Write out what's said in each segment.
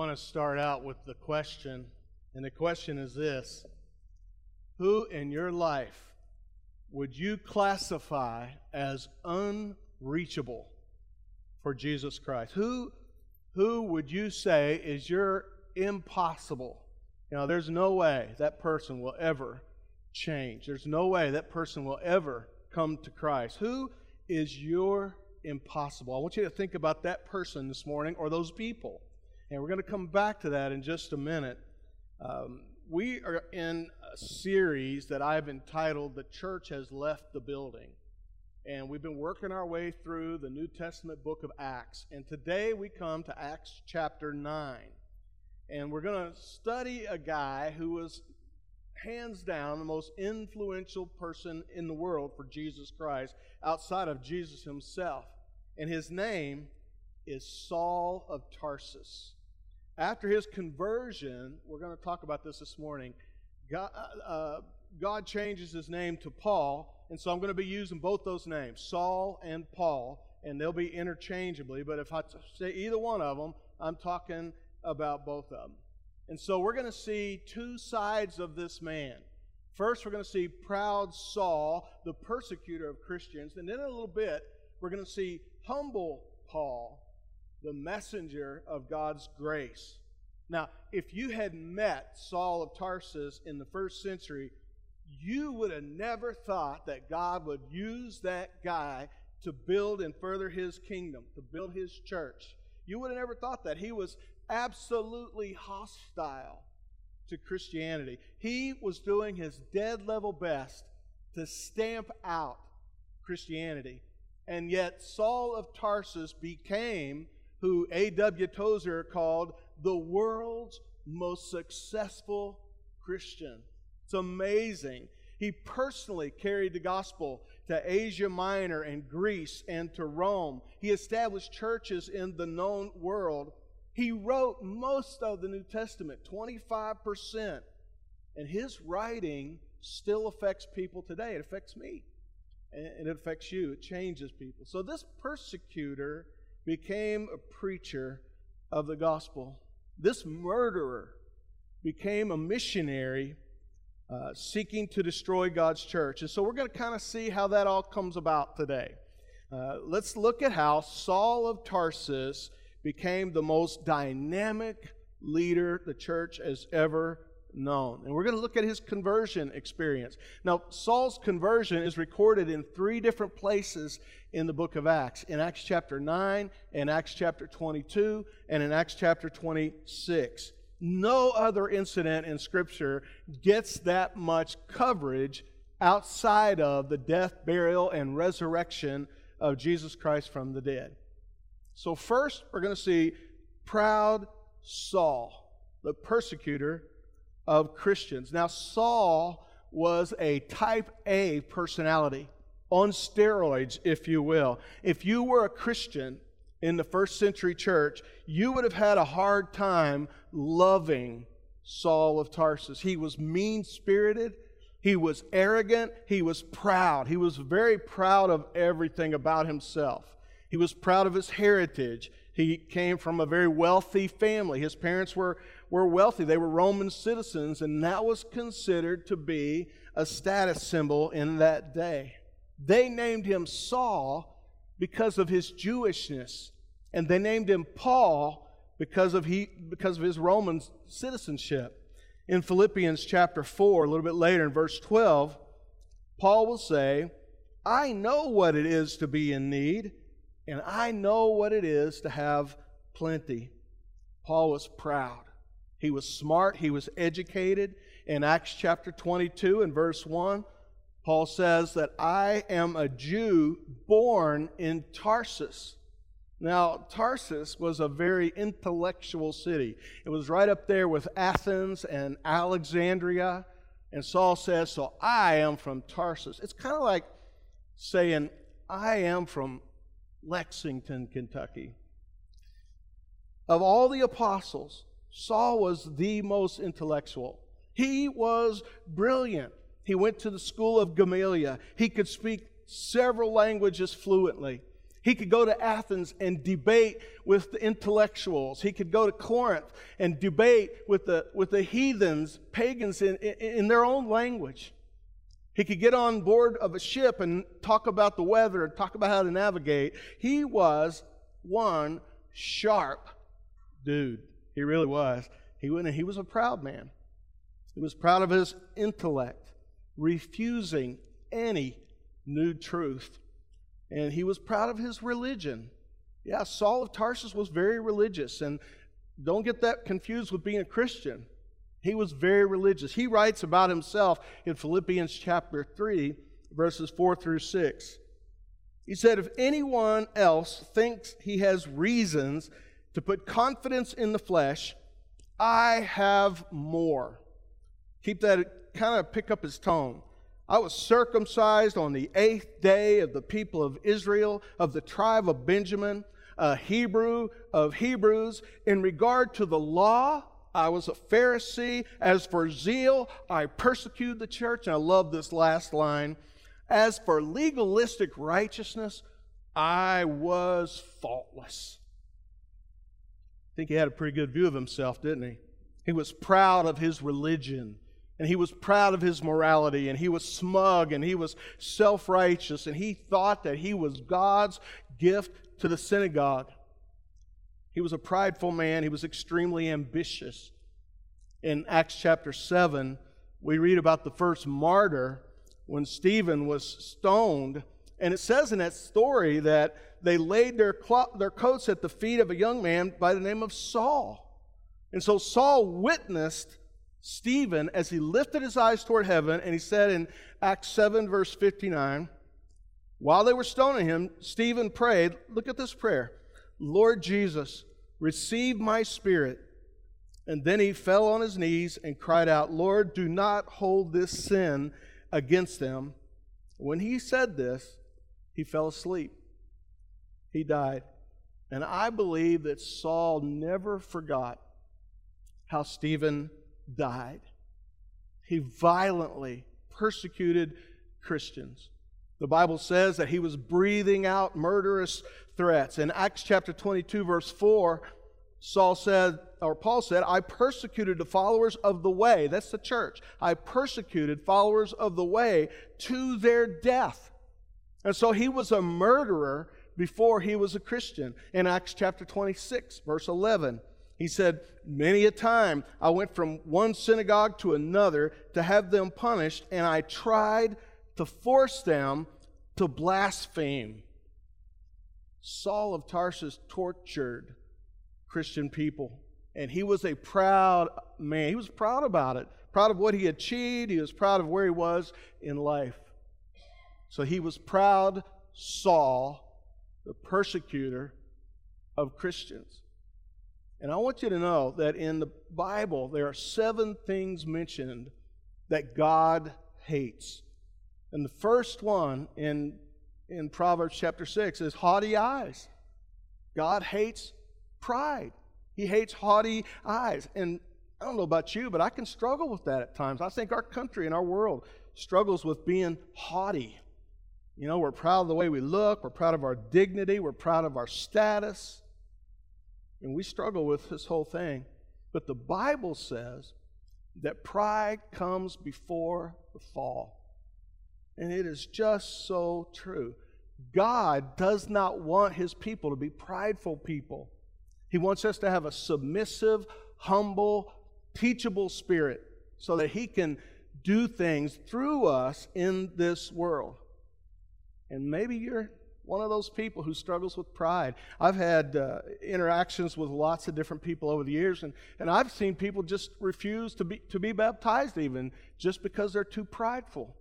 want to start out with the question, and the question is this Who in your life would you classify as unreachable for Jesus Christ? Who, who would you say is your impossible? You know, there's no way that person will ever change. There's no way that person will ever come to Christ. Who is your impossible? I want you to think about that person this morning or those people. And we're going to come back to that in just a minute. Um, we are in a series that I've entitled The Church Has Left the Building. And we've been working our way through the New Testament book of Acts. And today we come to Acts chapter 9. And we're going to study a guy who was hands down the most influential person in the world for Jesus Christ outside of Jesus himself. And his name is Saul of Tarsus. After his conversion, we're going to talk about this this morning. God, uh, uh, God changes his name to Paul, and so I'm going to be using both those names, Saul and Paul, and they'll be interchangeably. But if I say either one of them, I'm talking about both of them. And so we're going to see two sides of this man. First, we're going to see proud Saul, the persecutor of Christians, and then in a little bit, we're going to see humble Paul, the messenger of God's grace. Now, if you had met Saul of Tarsus in the first century, you would have never thought that God would use that guy to build and further his kingdom, to build his church. You would have never thought that. He was absolutely hostile to Christianity. He was doing his dead level best to stamp out Christianity. And yet, Saul of Tarsus became who A.W. Tozer called the world's most successful Christian. It's amazing. He personally carried the gospel to Asia Minor and Greece and to Rome. He established churches in the known world. He wrote most of the New Testament, 25%. And his writing still affects people today. It affects me. And it affects you. It changes people. So this persecutor became a preacher of the gospel. This murderer became a missionary uh, seeking to destroy God's church. And so we're going to kind of see how that all comes about today. Uh, let's look at how Saul of Tarsus became the most dynamic leader the church has ever known. And we're going to look at his conversion experience. Now, Saul's conversion is recorded in three different places in the book of Acts in Acts chapter 9, in Acts chapter 22, and in Acts chapter 26. No other incident in Scripture gets that much coverage outside of the death, burial, and resurrection of Jesus Christ from the dead. So, first, we're going to see proud Saul, the persecutor of Christians. Now, Saul was a type A personality on steroids, if you will. If you were a Christian in the first century church, you would have had a hard time loving Saul of Tarsus. He was mean spirited, he was arrogant, he was proud. He was very proud of everything about himself. He was proud of his heritage. He came from a very wealthy family. His parents were, were wealthy, they were Roman citizens, and that was considered to be a status symbol in that day. They named him Saul because of his Jewishness, and they named him Paul because of, he, because of his Roman citizenship. In Philippians chapter 4, a little bit later in verse 12, Paul will say, I know what it is to be in need, and I know what it is to have plenty. Paul was proud. He was smart. He was educated. In Acts chapter 22 and verse 1, Paul says that I am a Jew born in Tarsus. Now, Tarsus was a very intellectual city. It was right up there with Athens and Alexandria. And Saul says, So I am from Tarsus. It's kind of like saying, I am from Lexington, Kentucky. Of all the apostles, Saul was the most intellectual. He was brilliant. He went to the school of Gamaliel. He could speak several languages fluently. He could go to Athens and debate with the intellectuals. He could go to Corinth and debate with the, with the heathens, pagans in, in, in their own language. He could get on board of a ship and talk about the weather, and talk about how to navigate. He was one sharp dude. He really was. He, went, he was a proud man. He was proud of his intellect, refusing any new truth. And he was proud of his religion. Yeah, Saul of Tarsus was very religious. And don't get that confused with being a Christian. He was very religious. He writes about himself in Philippians chapter 3, verses 4 through 6. He said, If anyone else thinks he has reasons to put confidence in the flesh, I have more. Keep that, kind of pick up his tone. I was circumcised on the eighth day of the people of Israel, of the tribe of Benjamin, a Hebrew of Hebrews. In regard to the law, I was a Pharisee. As for zeal, I persecuted the church. And I love this last line. As for legalistic righteousness, I was faultless. Think he had a pretty good view of himself, didn't he? He was proud of his religion and he was proud of his morality and he was smug and he was self righteous and he thought that he was God's gift to the synagogue. He was a prideful man, he was extremely ambitious. In Acts chapter 7, we read about the first martyr when Stephen was stoned. And it says in that story that they laid their, clo- their coats at the feet of a young man by the name of Saul. And so Saul witnessed Stephen as he lifted his eyes toward heaven, and he said in Acts 7, verse 59, while they were stoning him, Stephen prayed, look at this prayer Lord Jesus, receive my spirit. And then he fell on his knees and cried out, Lord, do not hold this sin against them. When he said this, he fell asleep. He died. And I believe that Saul never forgot how Stephen died. He violently persecuted Christians. The Bible says that he was breathing out murderous threats. In Acts chapter 22, verse 4, Saul said, or Paul said, I persecuted the followers of the way. That's the church. I persecuted followers of the way to their death. And so he was a murderer before he was a Christian. In Acts chapter 26, verse 11, he said, Many a time I went from one synagogue to another to have them punished, and I tried to force them to blaspheme. Saul of Tarsus tortured Christian people, and he was a proud man. He was proud about it, proud of what he achieved, he was proud of where he was in life. So he was proud Saul, the persecutor of Christians. And I want you to know that in the Bible, there are seven things mentioned that God hates. And the first one in, in Proverbs chapter 6 is haughty eyes. God hates pride, He hates haughty eyes. And I don't know about you, but I can struggle with that at times. I think our country and our world struggles with being haughty. You know, we're proud of the way we look, we're proud of our dignity, we're proud of our status. And we struggle with this whole thing. But the Bible says that pride comes before the fall. And it is just so true. God does not want his people to be prideful people. He wants us to have a submissive, humble, teachable spirit so that he can do things through us in this world. And maybe you're one of those people who struggles with pride. I've had uh, interactions with lots of different people over the years, and, and I've seen people just refuse to be, to be baptized, even just because they're too prideful.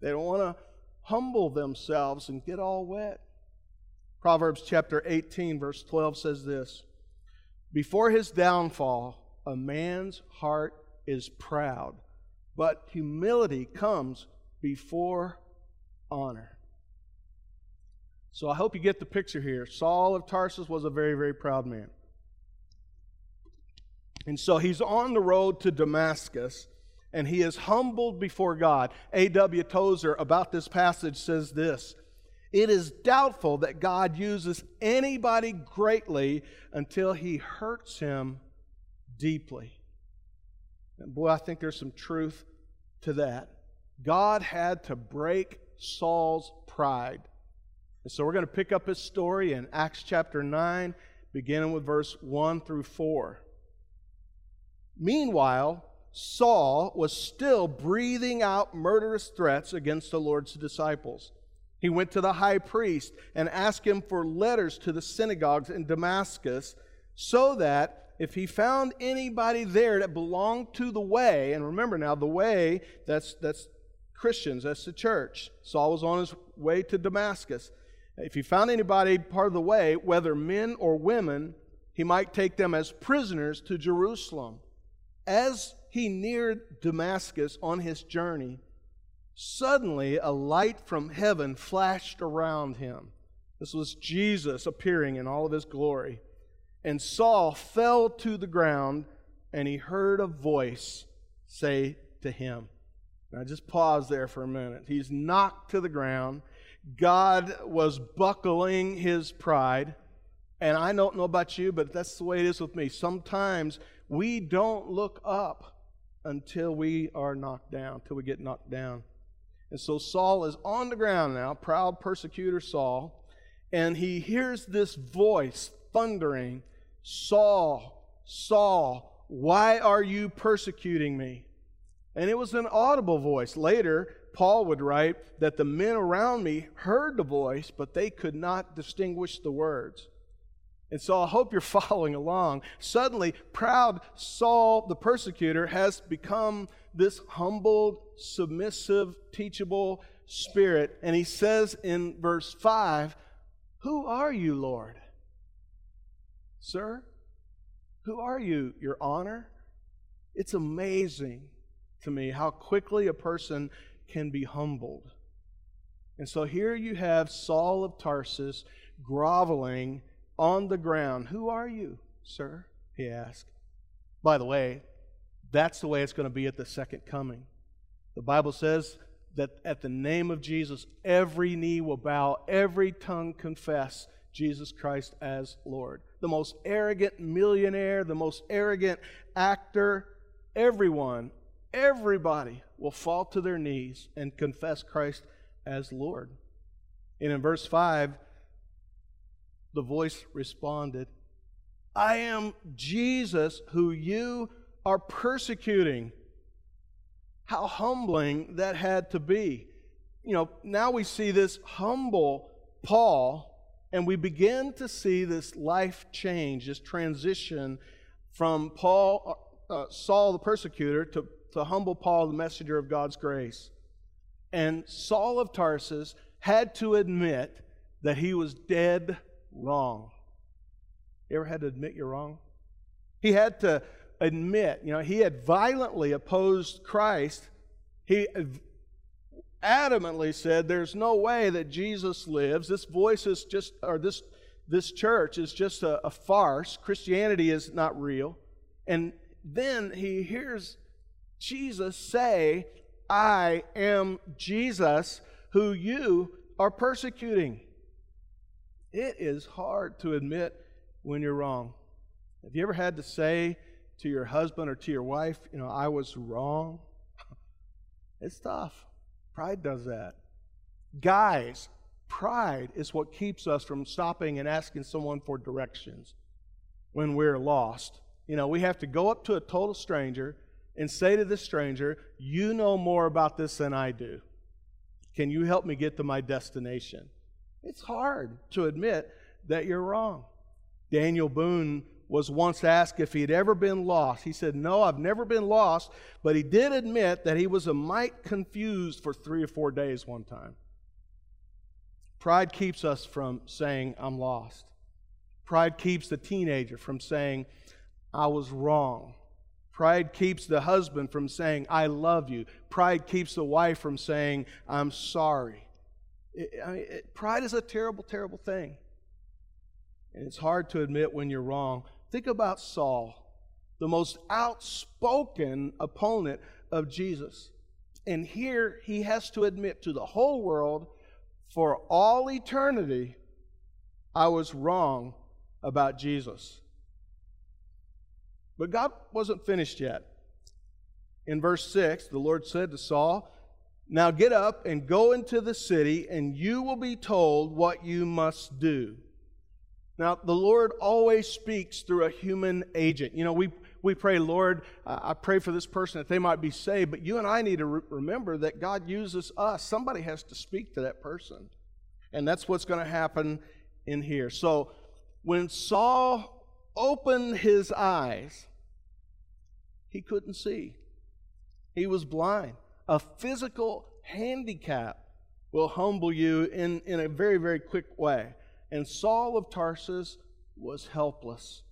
They don't want to humble themselves and get all wet. Proverbs chapter 18, verse 12 says this Before his downfall, a man's heart is proud, but humility comes before honor. So I hope you get the picture here. Saul of Tarsus was a very, very proud man. And so he's on the road to Damascus and he is humbled before God. A.W. Tozer about this passage says this It is doubtful that God uses anybody greatly until he hurts him deeply. And boy, I think there's some truth to that. God had to break Saul's pride. And so we're going to pick up his story in Acts chapter 9, beginning with verse 1 through 4. Meanwhile, Saul was still breathing out murderous threats against the Lord's disciples. He went to the high priest and asked him for letters to the synagogues in Damascus so that if he found anybody there that belonged to the way, and remember now, the way, that's, that's Christians, that's the church. Saul was on his way to Damascus. If he found anybody part of the way, whether men or women, he might take them as prisoners to Jerusalem. As he neared Damascus on his journey, suddenly a light from heaven flashed around him. This was Jesus appearing in all of his glory. And Saul fell to the ground, and he heard a voice say to him, Now just pause there for a minute. He's knocked to the ground. God was buckling his pride. And I don't know about you, but that's the way it is with me. Sometimes we don't look up until we are knocked down, until we get knocked down. And so Saul is on the ground now, proud persecutor Saul, and he hears this voice thundering Saul, Saul, why are you persecuting me? And it was an audible voice. Later, Paul would write that the men around me heard the voice, but they could not distinguish the words. And so I hope you're following along. Suddenly, proud Saul, the persecutor, has become this humbled, submissive, teachable spirit. And he says in verse 5, Who are you, Lord? Sir, who are you, Your Honor? It's amazing to me how quickly a person can be humbled. And so here you have Saul of Tarsus groveling on the ground. Who are you, sir? He asked. By the way, that's the way it's going to be at the second coming. The Bible says that at the name of Jesus, every knee will bow, every tongue confess Jesus Christ as Lord. The most arrogant millionaire, the most arrogant actor, everyone, everybody will fall to their knees and confess Christ as Lord. And in verse 5, the voice responded, I am Jesus who you are persecuting. How humbling that had to be. You know, now we see this humble Paul and we begin to see this life change, this transition from Paul, uh, uh, Saul the persecutor, to, to humble Paul, the messenger of God's grace. And Saul of Tarsus had to admit that he was dead wrong. You ever had to admit you're wrong? He had to admit, you know, he had violently opposed Christ. He adamantly said there's no way that Jesus lives. This voice is just, or this, this church is just a, a farce. Christianity is not real. And then he hears Jesus say, I am Jesus who you are persecuting. It is hard to admit when you're wrong. Have you ever had to say to your husband or to your wife, you know, I was wrong? It's tough. Pride does that. Guys, pride is what keeps us from stopping and asking someone for directions when we're lost. You know, we have to go up to a total stranger and say to the stranger, You know more about this than I do. Can you help me get to my destination? It's hard to admit that you're wrong. Daniel Boone was once asked if he had ever been lost. He said, No, I've never been lost, but he did admit that he was a mite confused for three or four days one time. Pride keeps us from saying, I'm lost. Pride keeps the teenager from saying, I was wrong. Pride keeps the husband from saying, I love you. Pride keeps the wife from saying, I'm sorry. It, I mean, it, pride is a terrible, terrible thing. And it's hard to admit when you're wrong. Think about Saul, the most outspoken opponent of Jesus. And here he has to admit to the whole world for all eternity, I was wrong about Jesus. But God wasn't finished yet. In verse 6, the Lord said to Saul, Now get up and go into the city, and you will be told what you must do. Now, the Lord always speaks through a human agent. You know, we, we pray, Lord, I pray for this person that they might be saved, but you and I need to re- remember that God uses us. Somebody has to speak to that person. And that's what's going to happen in here. So, when Saul opened his eyes, he couldn't see. He was blind. A physical handicap will humble you in, in a very, very quick way. And Saul of Tarsus was helpless.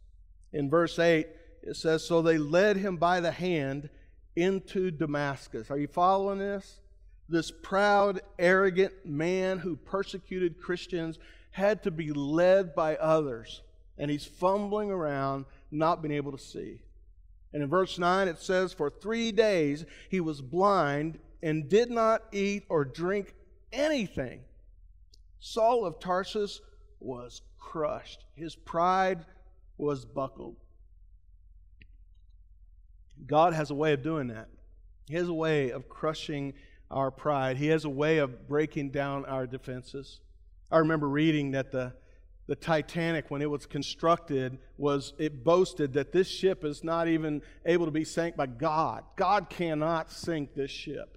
In verse 8, it says, So they led him by the hand into Damascus. Are you following this? This proud, arrogant man who persecuted Christians had to be led by others. And he's fumbling around, not being able to see. And in verse 9 it says, For three days he was blind and did not eat or drink anything. Saul of Tarsus was crushed, his pride was buckled. God has a way of doing that. He has a way of crushing our pride. He has a way of breaking down our defenses. I remember reading that the the Titanic, when it was constructed, was it boasted that this ship is not even able to be sank by God. God cannot sink this ship.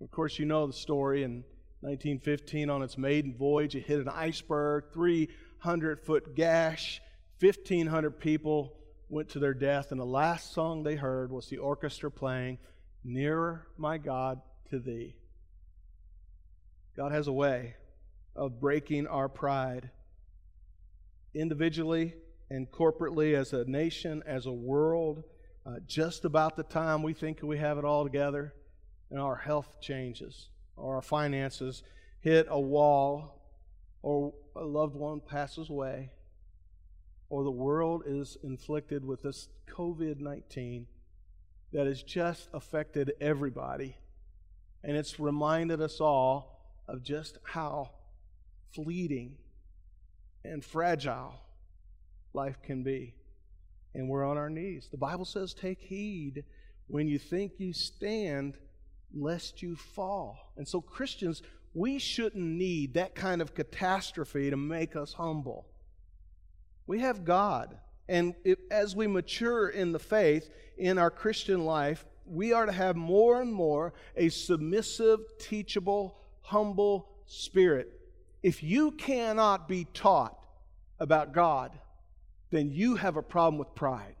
Of course, you know the story. In 1915, on its maiden voyage, it hit an iceberg, 300 foot gash, 1,500 people went to their death, and the last song they heard was the orchestra playing, Nearer, My God, to Thee. God has a way of breaking our pride individually and corporately, as a nation, as a world, uh, just about the time we think we have it all together, and our health changes, or our finances hit a wall, or a loved one passes away, or the world is inflicted with this COVID 19 that has just affected everybody. And it's reminded us all of just how fleeting and fragile life can be. And we're on our knees. The Bible says, Take heed when you think you stand, lest you fall. And so, Christians, we shouldn't need that kind of catastrophe to make us humble. We have God. And as we mature in the faith, in our Christian life, we are to have more and more a submissive, teachable, humble spirit. If you cannot be taught about God, then you have a problem with pride.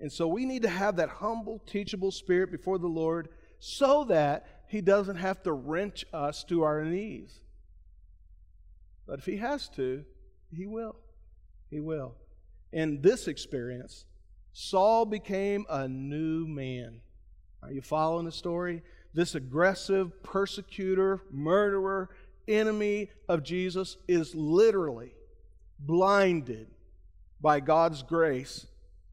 And so we need to have that humble, teachable spirit before the Lord so that He doesn't have to wrench us to our knees. But if He has to, He will. He will. In this experience, Saul became a new man. Are you following the story? This aggressive persecutor, murderer, enemy of Jesus is literally blinded by God's grace,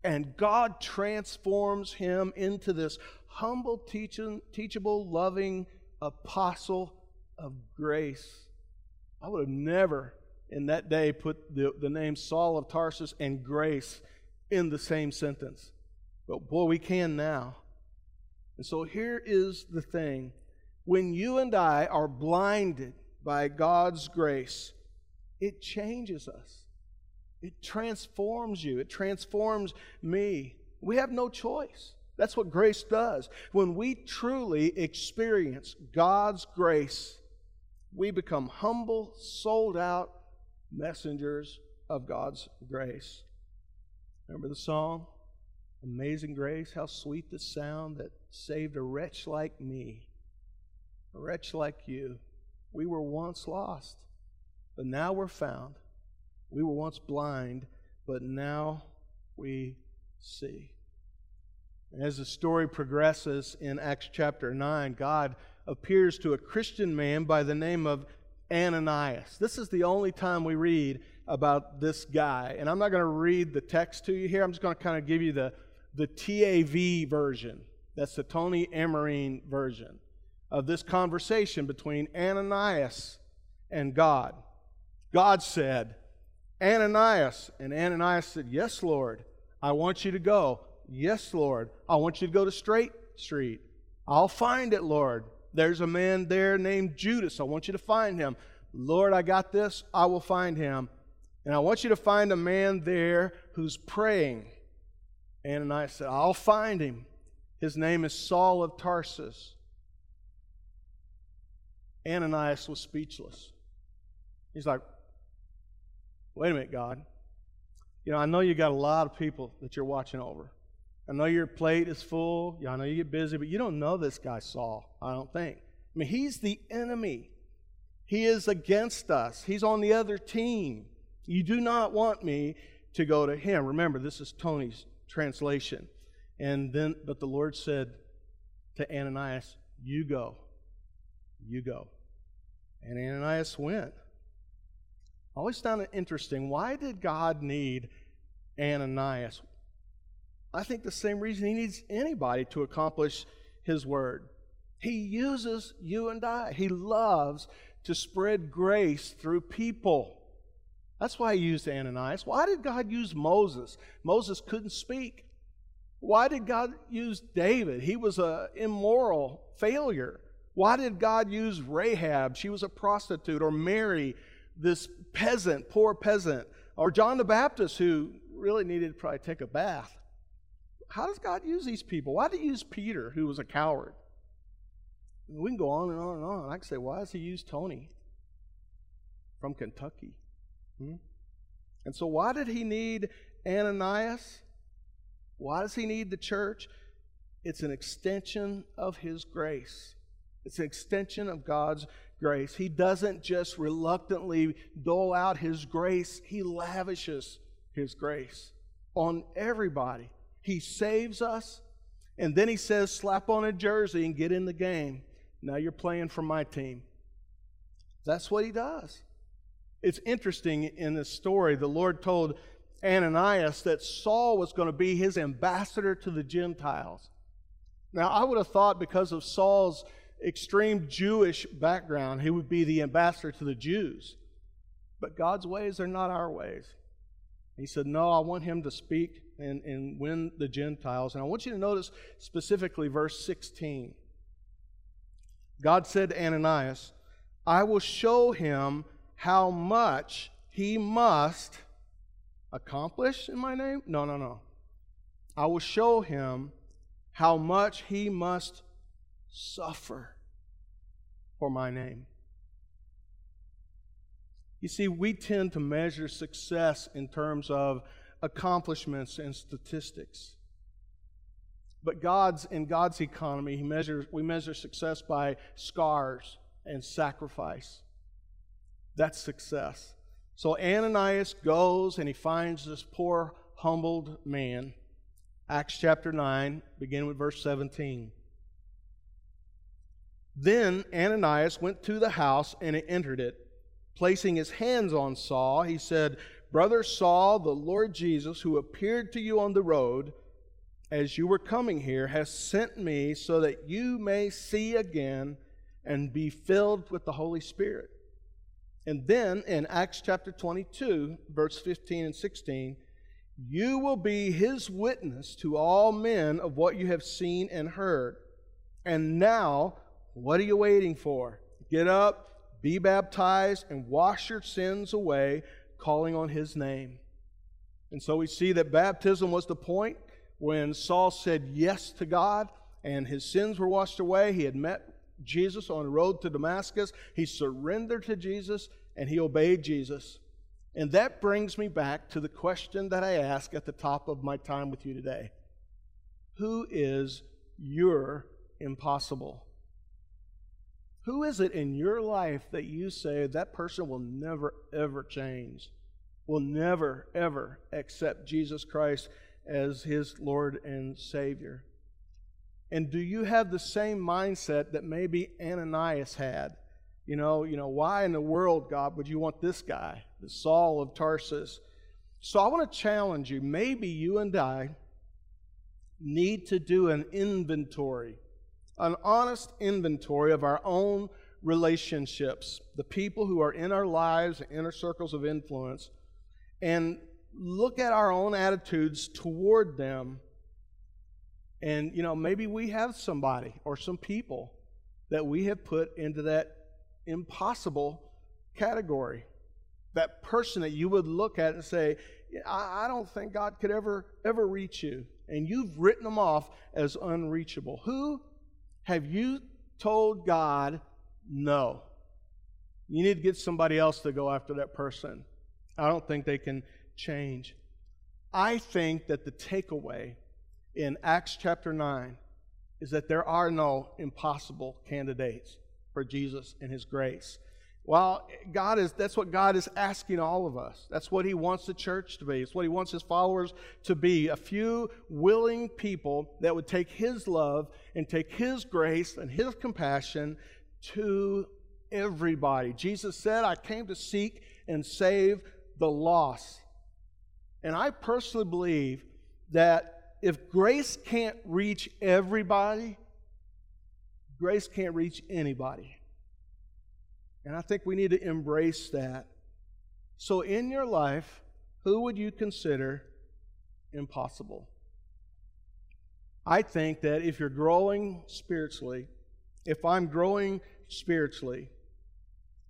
and God transforms him into this humble, teaching, teachable, loving apostle of grace. I would have never in that day put the, the name Saul of Tarsus and grace in the same sentence. But boy, we can now. And so here is the thing when you and I are blinded by God's grace, it changes us. It transforms you. It transforms me. We have no choice. That's what grace does. When we truly experience God's grace, we become humble, sold out messengers of God's grace. Remember the song? Amazing grace, how sweet the sound that saved a wretch like me, a wretch like you. We were once lost, but now we're found. We were once blind, but now we see. As the story progresses in Acts chapter 9, God appears to a Christian man by the name of Ananias. This is the only time we read about this guy. And I'm not going to read the text to you here. I'm just going to kind of give you the, the TAV version. That's the Tony Emerine version of this conversation between Ananias and God. God said, Ananias. And Ananias said, Yes, Lord. I want you to go. Yes, Lord. I want you to go to Straight Street. I'll find it, Lord. There's a man there named Judas. I want you to find him. Lord, I got this. I will find him. And I want you to find a man there who's praying. Ananias said, I'll find him. His name is Saul of Tarsus. Ananias was speechless. He's like, wait a minute, God. You know, I know you got a lot of people that you're watching over. I know your plate is full. I know you get busy, but you don't know this guy, Saul, I don't think. I mean, he's the enemy. He is against us, he's on the other team. You do not want me to go to him. Remember, this is Tony's translation. And then, but the Lord said to Ananias, You go. You go. And Ananias went. I always found it interesting. Why did God need Ananias? I think the same reason he needs anybody to accomplish his word. He uses you and I. He loves to spread grace through people. That's why he used Ananias. Why did God use Moses? Moses couldn't speak. Why did God use David? He was an immoral failure. Why did God use Rahab? She was a prostitute. Or Mary, this peasant, poor peasant. Or John the Baptist, who really needed to probably take a bath. How does God use these people? Why did he use Peter, who was a coward? We can go on and on and on. I can say, why does he use Tony from Kentucky? Hmm? And so, why did he need Ananias? Why does he need the church? It's an extension of his grace. It's an extension of God's grace. He doesn't just reluctantly dole out his grace, he lavishes his grace on everybody. He saves us, and then he says, slap on a jersey and get in the game. Now you're playing for my team. That's what he does. It's interesting in this story, the Lord told Ananias that Saul was going to be his ambassador to the Gentiles. Now, I would have thought because of Saul's extreme Jewish background, he would be the ambassador to the Jews. But God's ways are not our ways. He said, No, I want him to speak and, and win the Gentiles. And I want you to notice specifically verse 16. God said to Ananias, I will show him how much he must accomplish in my name? No, no, no. I will show him how much he must suffer for my name. You see, we tend to measure success in terms of accomplishments and statistics. But God's in God's economy, he measures, we measure success by scars and sacrifice. That's success. So Ananias goes and he finds this poor, humbled man. Acts chapter 9, begin with verse 17. Then Ananias went to the house and entered it. Placing his hands on Saul, he said, Brother Saul, the Lord Jesus, who appeared to you on the road as you were coming here, has sent me so that you may see again and be filled with the Holy Spirit. And then in Acts chapter 22, verse 15 and 16, you will be his witness to all men of what you have seen and heard. And now, what are you waiting for? Get up, be baptized, and wash your sins away, calling on his name. And so we see that baptism was the point when Saul said yes to God and his sins were washed away. He had met Jesus on the road to Damascus. He surrendered to Jesus and he obeyed Jesus. And that brings me back to the question that I asked at the top of my time with you today Who is your impossible? Who is it in your life that you say that person will never, ever change, will never, ever accept Jesus Christ as his Lord and Savior? And do you have the same mindset that maybe Ananias had? You know, you know, why in the world, God, would you want this guy, the Saul of Tarsus? So I want to challenge you. Maybe you and I need to do an inventory, an honest inventory of our own relationships, the people who are in our lives, inner circles of influence, and look at our own attitudes toward them. And, you know, maybe we have somebody or some people that we have put into that impossible category. That person that you would look at and say, I, I don't think God could ever, ever reach you. And you've written them off as unreachable. Who have you told God no? You need to get somebody else to go after that person. I don't think they can change. I think that the takeaway in Acts chapter 9 is that there are no impossible candidates for Jesus and his grace. Well, God is that's what God is asking all of us. That's what he wants the church to be. It's what he wants his followers to be. A few willing people that would take his love and take his grace and his compassion to everybody. Jesus said, I came to seek and save the lost. And I personally believe that if grace can't reach everybody, grace can't reach anybody. And I think we need to embrace that. So, in your life, who would you consider impossible? I think that if you're growing spiritually, if I'm growing spiritually,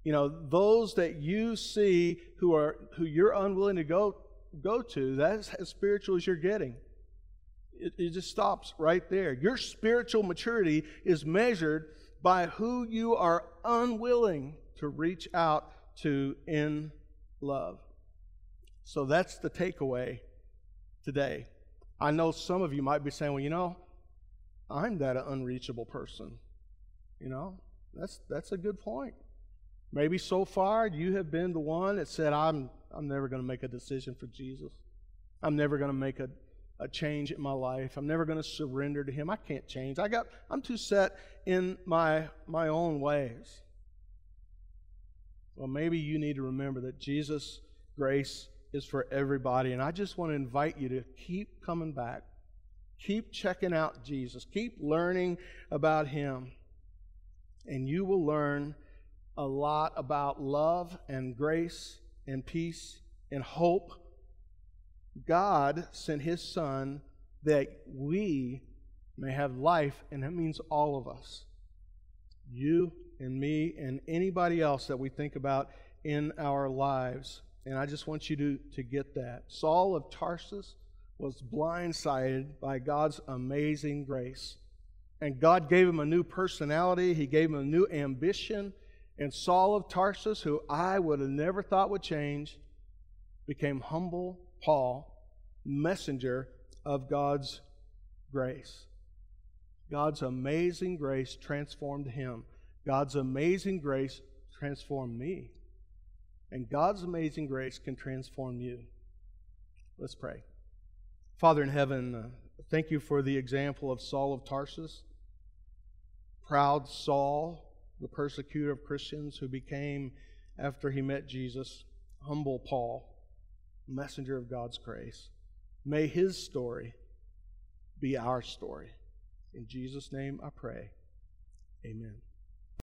you know, those that you see who are who you're unwilling to go go to, that's as spiritual as you're getting. It, it just stops right there. Your spiritual maturity is measured by who you are unwilling to reach out to in love. So that's the takeaway today. I know some of you might be saying, well, you know, I'm that unreachable person. You know, that's that's a good point. Maybe so far you have been the one that said, I'm I'm never going to make a decision for Jesus. I'm never going to make a, a change in my life. I'm never going to surrender to him. I can't change. I got I'm too set in my my own ways. Well, maybe you need to remember that Jesus' grace is for everybody. And I just want to invite you to keep coming back. Keep checking out Jesus. Keep learning about Him. And you will learn a lot about love and grace and peace and hope. God sent His Son that we may have life, and that means all of us. You and me and anybody else that we think about in our lives. And I just want you to, to get that. Saul of Tarsus was blindsided by God's amazing grace. And God gave him a new personality, He gave him a new ambition. And Saul of Tarsus, who I would have never thought would change, became humble Paul, messenger of God's grace. God's amazing grace transformed him. God's amazing grace transformed me. And God's amazing grace can transform you. Let's pray. Father in heaven, uh, thank you for the example of Saul of Tarsus. Proud Saul, the persecutor of Christians who became, after he met Jesus, humble Paul, messenger of God's grace. May his story be our story. In Jesus' name I pray. Amen.